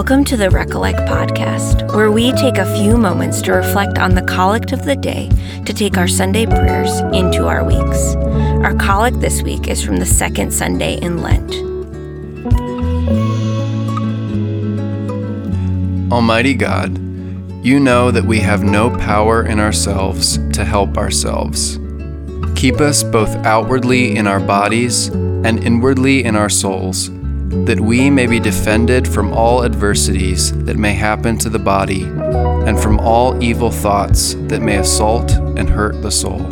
Welcome to the Recollect podcast, where we take a few moments to reflect on the collect of the day to take our Sunday prayers into our weeks. Our collect this week is from the second Sunday in Lent. Almighty God, you know that we have no power in ourselves to help ourselves. Keep us both outwardly in our bodies and inwardly in our souls that we may be defended from all adversities that may happen to the body and from all evil thoughts that may assault and hurt the soul.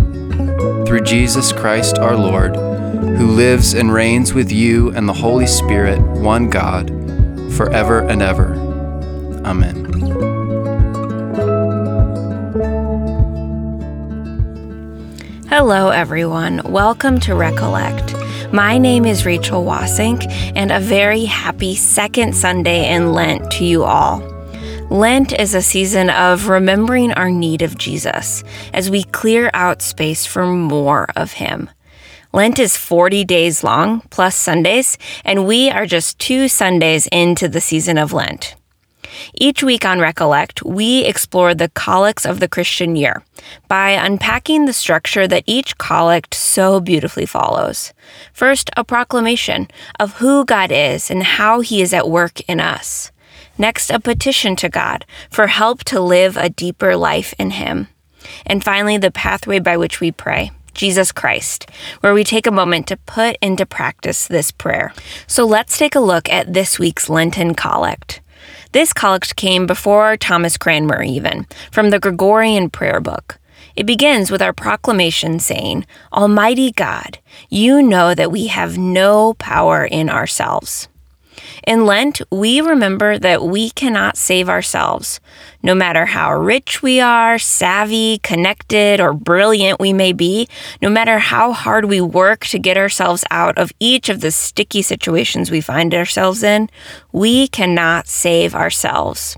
Through Jesus Christ our Lord, who lives and reigns with you and the Holy Spirit, one God, forever and ever. Amen. Hello, everyone. Welcome to Recollect. My name is Rachel Wasink, and a very happy second Sunday in Lent to you all. Lent is a season of remembering our need of Jesus as we clear out space for more of Him. Lent is 40 days long, plus Sundays, and we are just two Sundays into the season of Lent. Each week on Recollect, we explore the collects of the Christian year by unpacking the structure that each collect so beautifully follows. First, a proclamation of who God is and how he is at work in us. Next, a petition to God for help to live a deeper life in him. And finally, the pathway by which we pray. Jesus Christ, where we take a moment to put into practice this prayer. So let's take a look at this week's Lenten Collect. This collect came before Thomas Cranmer, even, from the Gregorian prayer book. It begins with our proclamation saying, Almighty God, you know that we have no power in ourselves. In Lent, we remember that we cannot save ourselves. No matter how rich we are, savvy, connected, or brilliant we may be, no matter how hard we work to get ourselves out of each of the sticky situations we find ourselves in, we cannot save ourselves.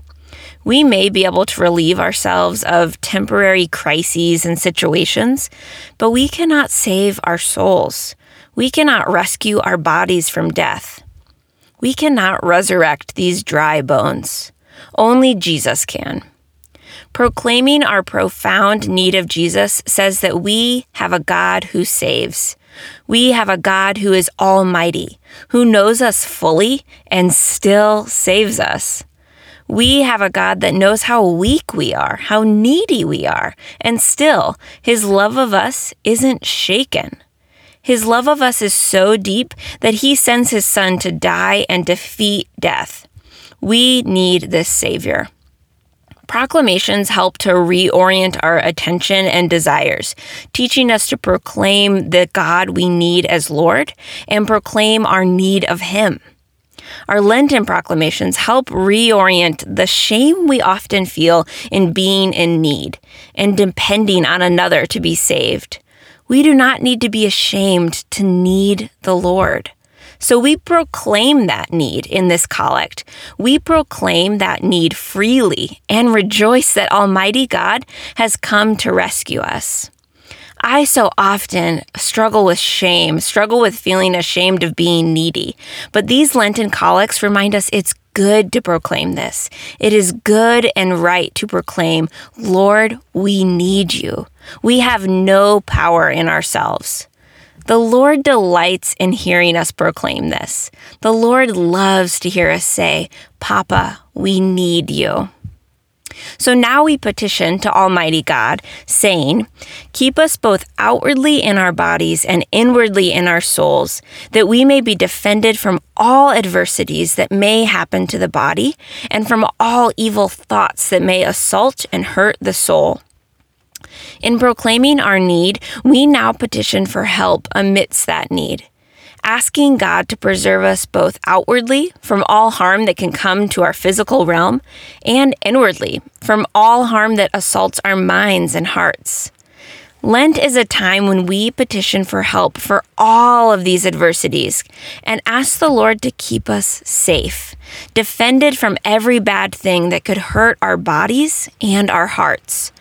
We may be able to relieve ourselves of temporary crises and situations, but we cannot save our souls. We cannot rescue our bodies from death. We cannot resurrect these dry bones. Only Jesus can. Proclaiming our profound need of Jesus says that we have a God who saves. We have a God who is almighty, who knows us fully and still saves us. We have a God that knows how weak we are, how needy we are, and still, his love of us isn't shaken. His love of us is so deep that he sends his son to die and defeat death. We need this Savior. Proclamations help to reorient our attention and desires, teaching us to proclaim the God we need as Lord and proclaim our need of Him. Our Lenten proclamations help reorient the shame we often feel in being in need and depending on another to be saved. We do not need to be ashamed to need the Lord. So we proclaim that need in this collect. We proclaim that need freely and rejoice that Almighty God has come to rescue us. I so often struggle with shame, struggle with feeling ashamed of being needy. But these Lenten collects remind us it's good to proclaim this. It is good and right to proclaim, Lord, we need you. We have no power in ourselves. The Lord delights in hearing us proclaim this. The Lord loves to hear us say, Papa, we need you. So now we petition to Almighty God, saying, Keep us both outwardly in our bodies and inwardly in our souls, that we may be defended from all adversities that may happen to the body, and from all evil thoughts that may assault and hurt the soul. In proclaiming our need, we now petition for help amidst that need asking God to preserve us both outwardly from all harm that can come to our physical realm and inwardly from all harm that assaults our minds and hearts. Lent is a time when we petition for help for all of these adversities and ask the Lord to keep us safe, defended from every bad thing that could hurt our bodies and our hearts.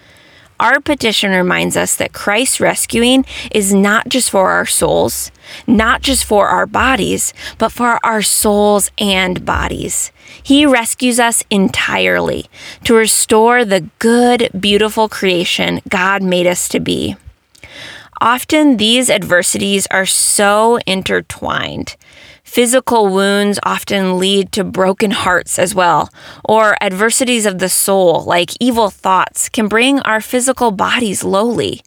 Our petition reminds us that Christ's rescuing is not just for our souls, not just for our bodies, but for our souls and bodies. He rescues us entirely to restore the good, beautiful creation God made us to be. Often these adversities are so intertwined. Physical wounds often lead to broken hearts as well, or adversities of the soul, like evil thoughts, can bring our physical bodies lowly.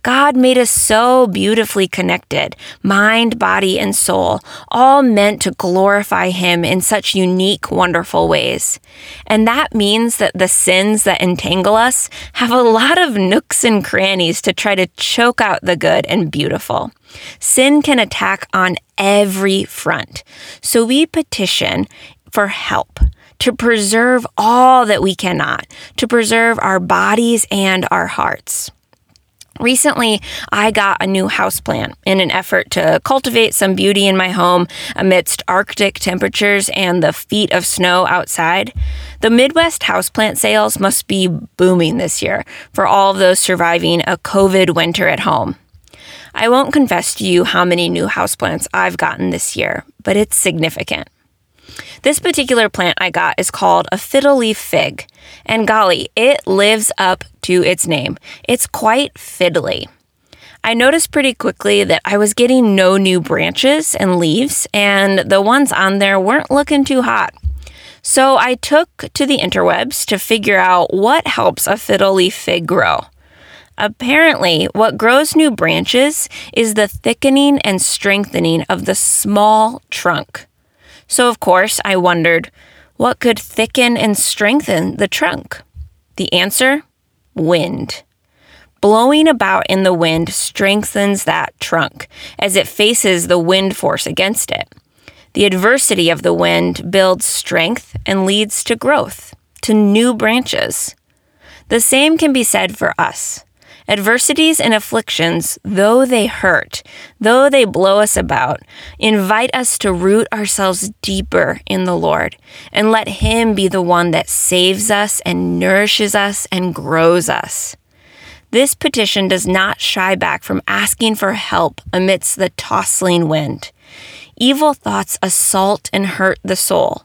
God made us so beautifully connected mind, body, and soul, all meant to glorify Him in such unique, wonderful ways. And that means that the sins that entangle us have a lot of nooks and crannies to try to choke out the good and beautiful. Sin can attack on every front. So we petition for help to preserve all that we cannot, to preserve our bodies and our hearts. Recently, I got a new houseplant in an effort to cultivate some beauty in my home amidst Arctic temperatures and the feet of snow outside. The Midwest houseplant sales must be booming this year for all of those surviving a COVID winter at home. I won't confess to you how many new houseplants I've gotten this year, but it's significant. This particular plant I got is called a fiddle leaf fig, and golly, it lives up to its name. It's quite fiddly. I noticed pretty quickly that I was getting no new branches and leaves, and the ones on there weren't looking too hot. So I took to the interwebs to figure out what helps a fiddle leaf fig grow. Apparently, what grows new branches is the thickening and strengthening of the small trunk. So, of course, I wondered what could thicken and strengthen the trunk? The answer wind. Blowing about in the wind strengthens that trunk as it faces the wind force against it. The adversity of the wind builds strength and leads to growth, to new branches. The same can be said for us. Adversities and afflictions, though they hurt, though they blow us about, invite us to root ourselves deeper in the Lord and let Him be the one that saves us and nourishes us and grows us. This petition does not shy back from asking for help amidst the tossing wind. Evil thoughts assault and hurt the soul.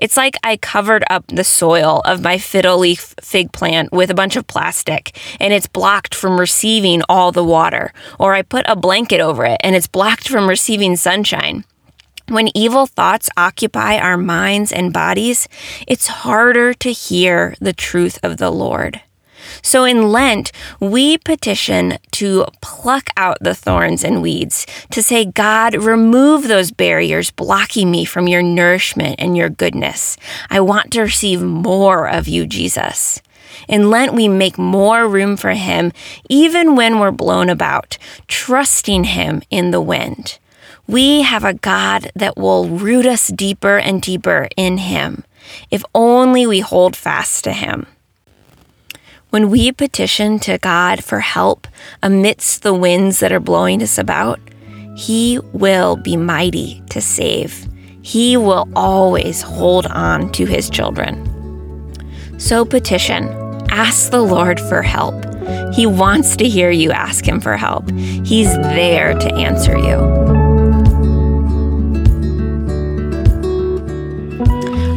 It's like I covered up the soil of my fiddle leaf fig plant with a bunch of plastic and it's blocked from receiving all the water. Or I put a blanket over it and it's blocked from receiving sunshine. When evil thoughts occupy our minds and bodies, it's harder to hear the truth of the Lord. So in Lent, we petition to pluck out the thorns and weeds, to say, God, remove those barriers blocking me from your nourishment and your goodness. I want to receive more of you, Jesus. In Lent, we make more room for Him, even when we're blown about, trusting Him in the wind. We have a God that will root us deeper and deeper in Him, if only we hold fast to Him. When we petition to God for help amidst the winds that are blowing us about, He will be mighty to save. He will always hold on to His children. So petition, ask the Lord for help. He wants to hear you ask Him for help. He's there to answer you.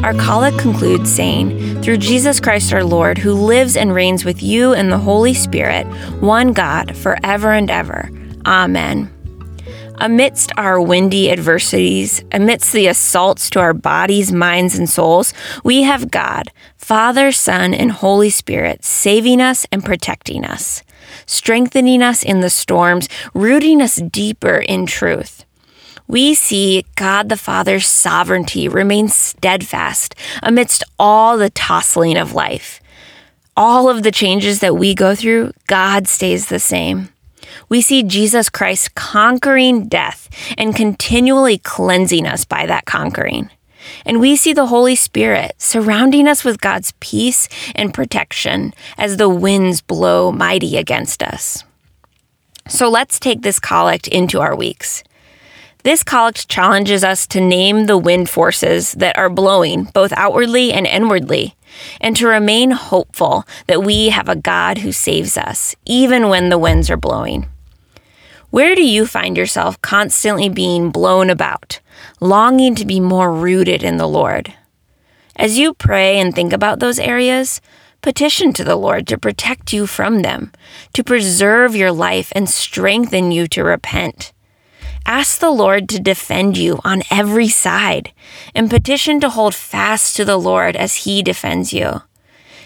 Our collect concludes saying, Through Jesus Christ our Lord, who lives and reigns with you in the Holy Spirit, one God, forever and ever. Amen. Amidst our windy adversities, amidst the assaults to our bodies, minds, and souls, we have God, Father, Son, and Holy Spirit saving us and protecting us, strengthening us in the storms, rooting us deeper in truth we see God the Father's sovereignty remain steadfast amidst all the tossing of life. All of the changes that we go through, God stays the same. We see Jesus Christ conquering death and continually cleansing us by that conquering. And we see the Holy Spirit surrounding us with God's peace and protection as the winds blow mighty against us. So let's take this collect into our weeks. This collect challenges us to name the wind forces that are blowing, both outwardly and inwardly, and to remain hopeful that we have a God who saves us, even when the winds are blowing. Where do you find yourself constantly being blown about, longing to be more rooted in the Lord? As you pray and think about those areas, petition to the Lord to protect you from them, to preserve your life and strengthen you to repent. Ask the Lord to defend you on every side and petition to hold fast to the Lord as He defends you.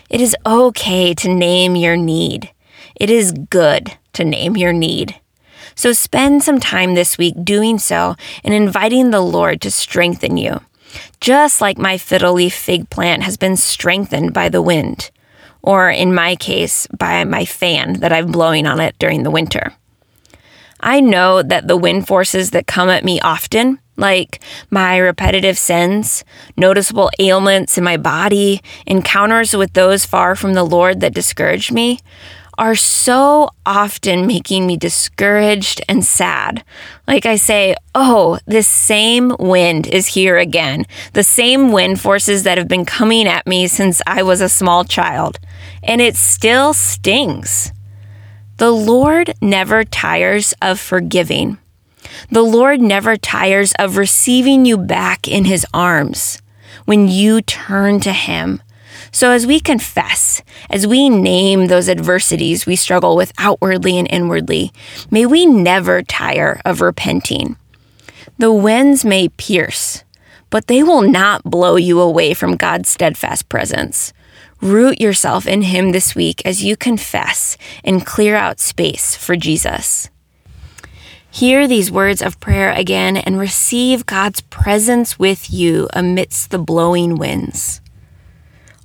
It is okay to name your need. It is good to name your need. So spend some time this week doing so and inviting the Lord to strengthen you, just like my fiddle leaf fig plant has been strengthened by the wind, or in my case, by my fan that I'm blowing on it during the winter. I know that the wind forces that come at me often, like my repetitive sins, noticeable ailments in my body, encounters with those far from the Lord that discourage me, are so often making me discouraged and sad. Like I say, oh, this same wind is here again. The same wind forces that have been coming at me since I was a small child. And it still stings. The Lord never tires of forgiving. The Lord never tires of receiving you back in his arms when you turn to him so, as we confess, as we name those adversities we struggle with outwardly and inwardly, may we never tire of repenting. The winds may pierce, but they will not blow you away from God's steadfast presence. Root yourself in Him this week as you confess and clear out space for Jesus. Hear these words of prayer again and receive God's presence with you amidst the blowing winds.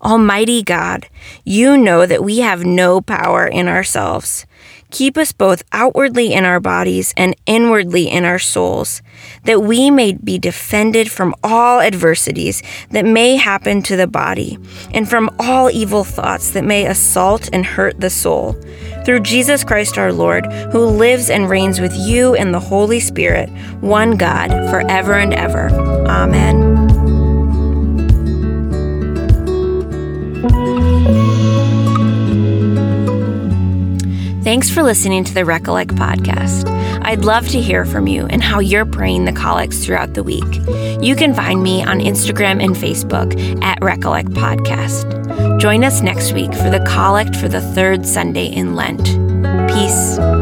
Almighty God, you know that we have no power in ourselves. Keep us both outwardly in our bodies and inwardly in our souls, that we may be defended from all adversities that may happen to the body, and from all evil thoughts that may assault and hurt the soul. Through Jesus Christ our Lord, who lives and reigns with you in the Holy Spirit, one God, forever and ever. Amen. Thanks for listening to the Recollect podcast. I'd love to hear from you and how you're praying the collects throughout the week. You can find me on Instagram and Facebook at Recollect Podcast. Join us next week for the collect for the third Sunday in Lent. Peace.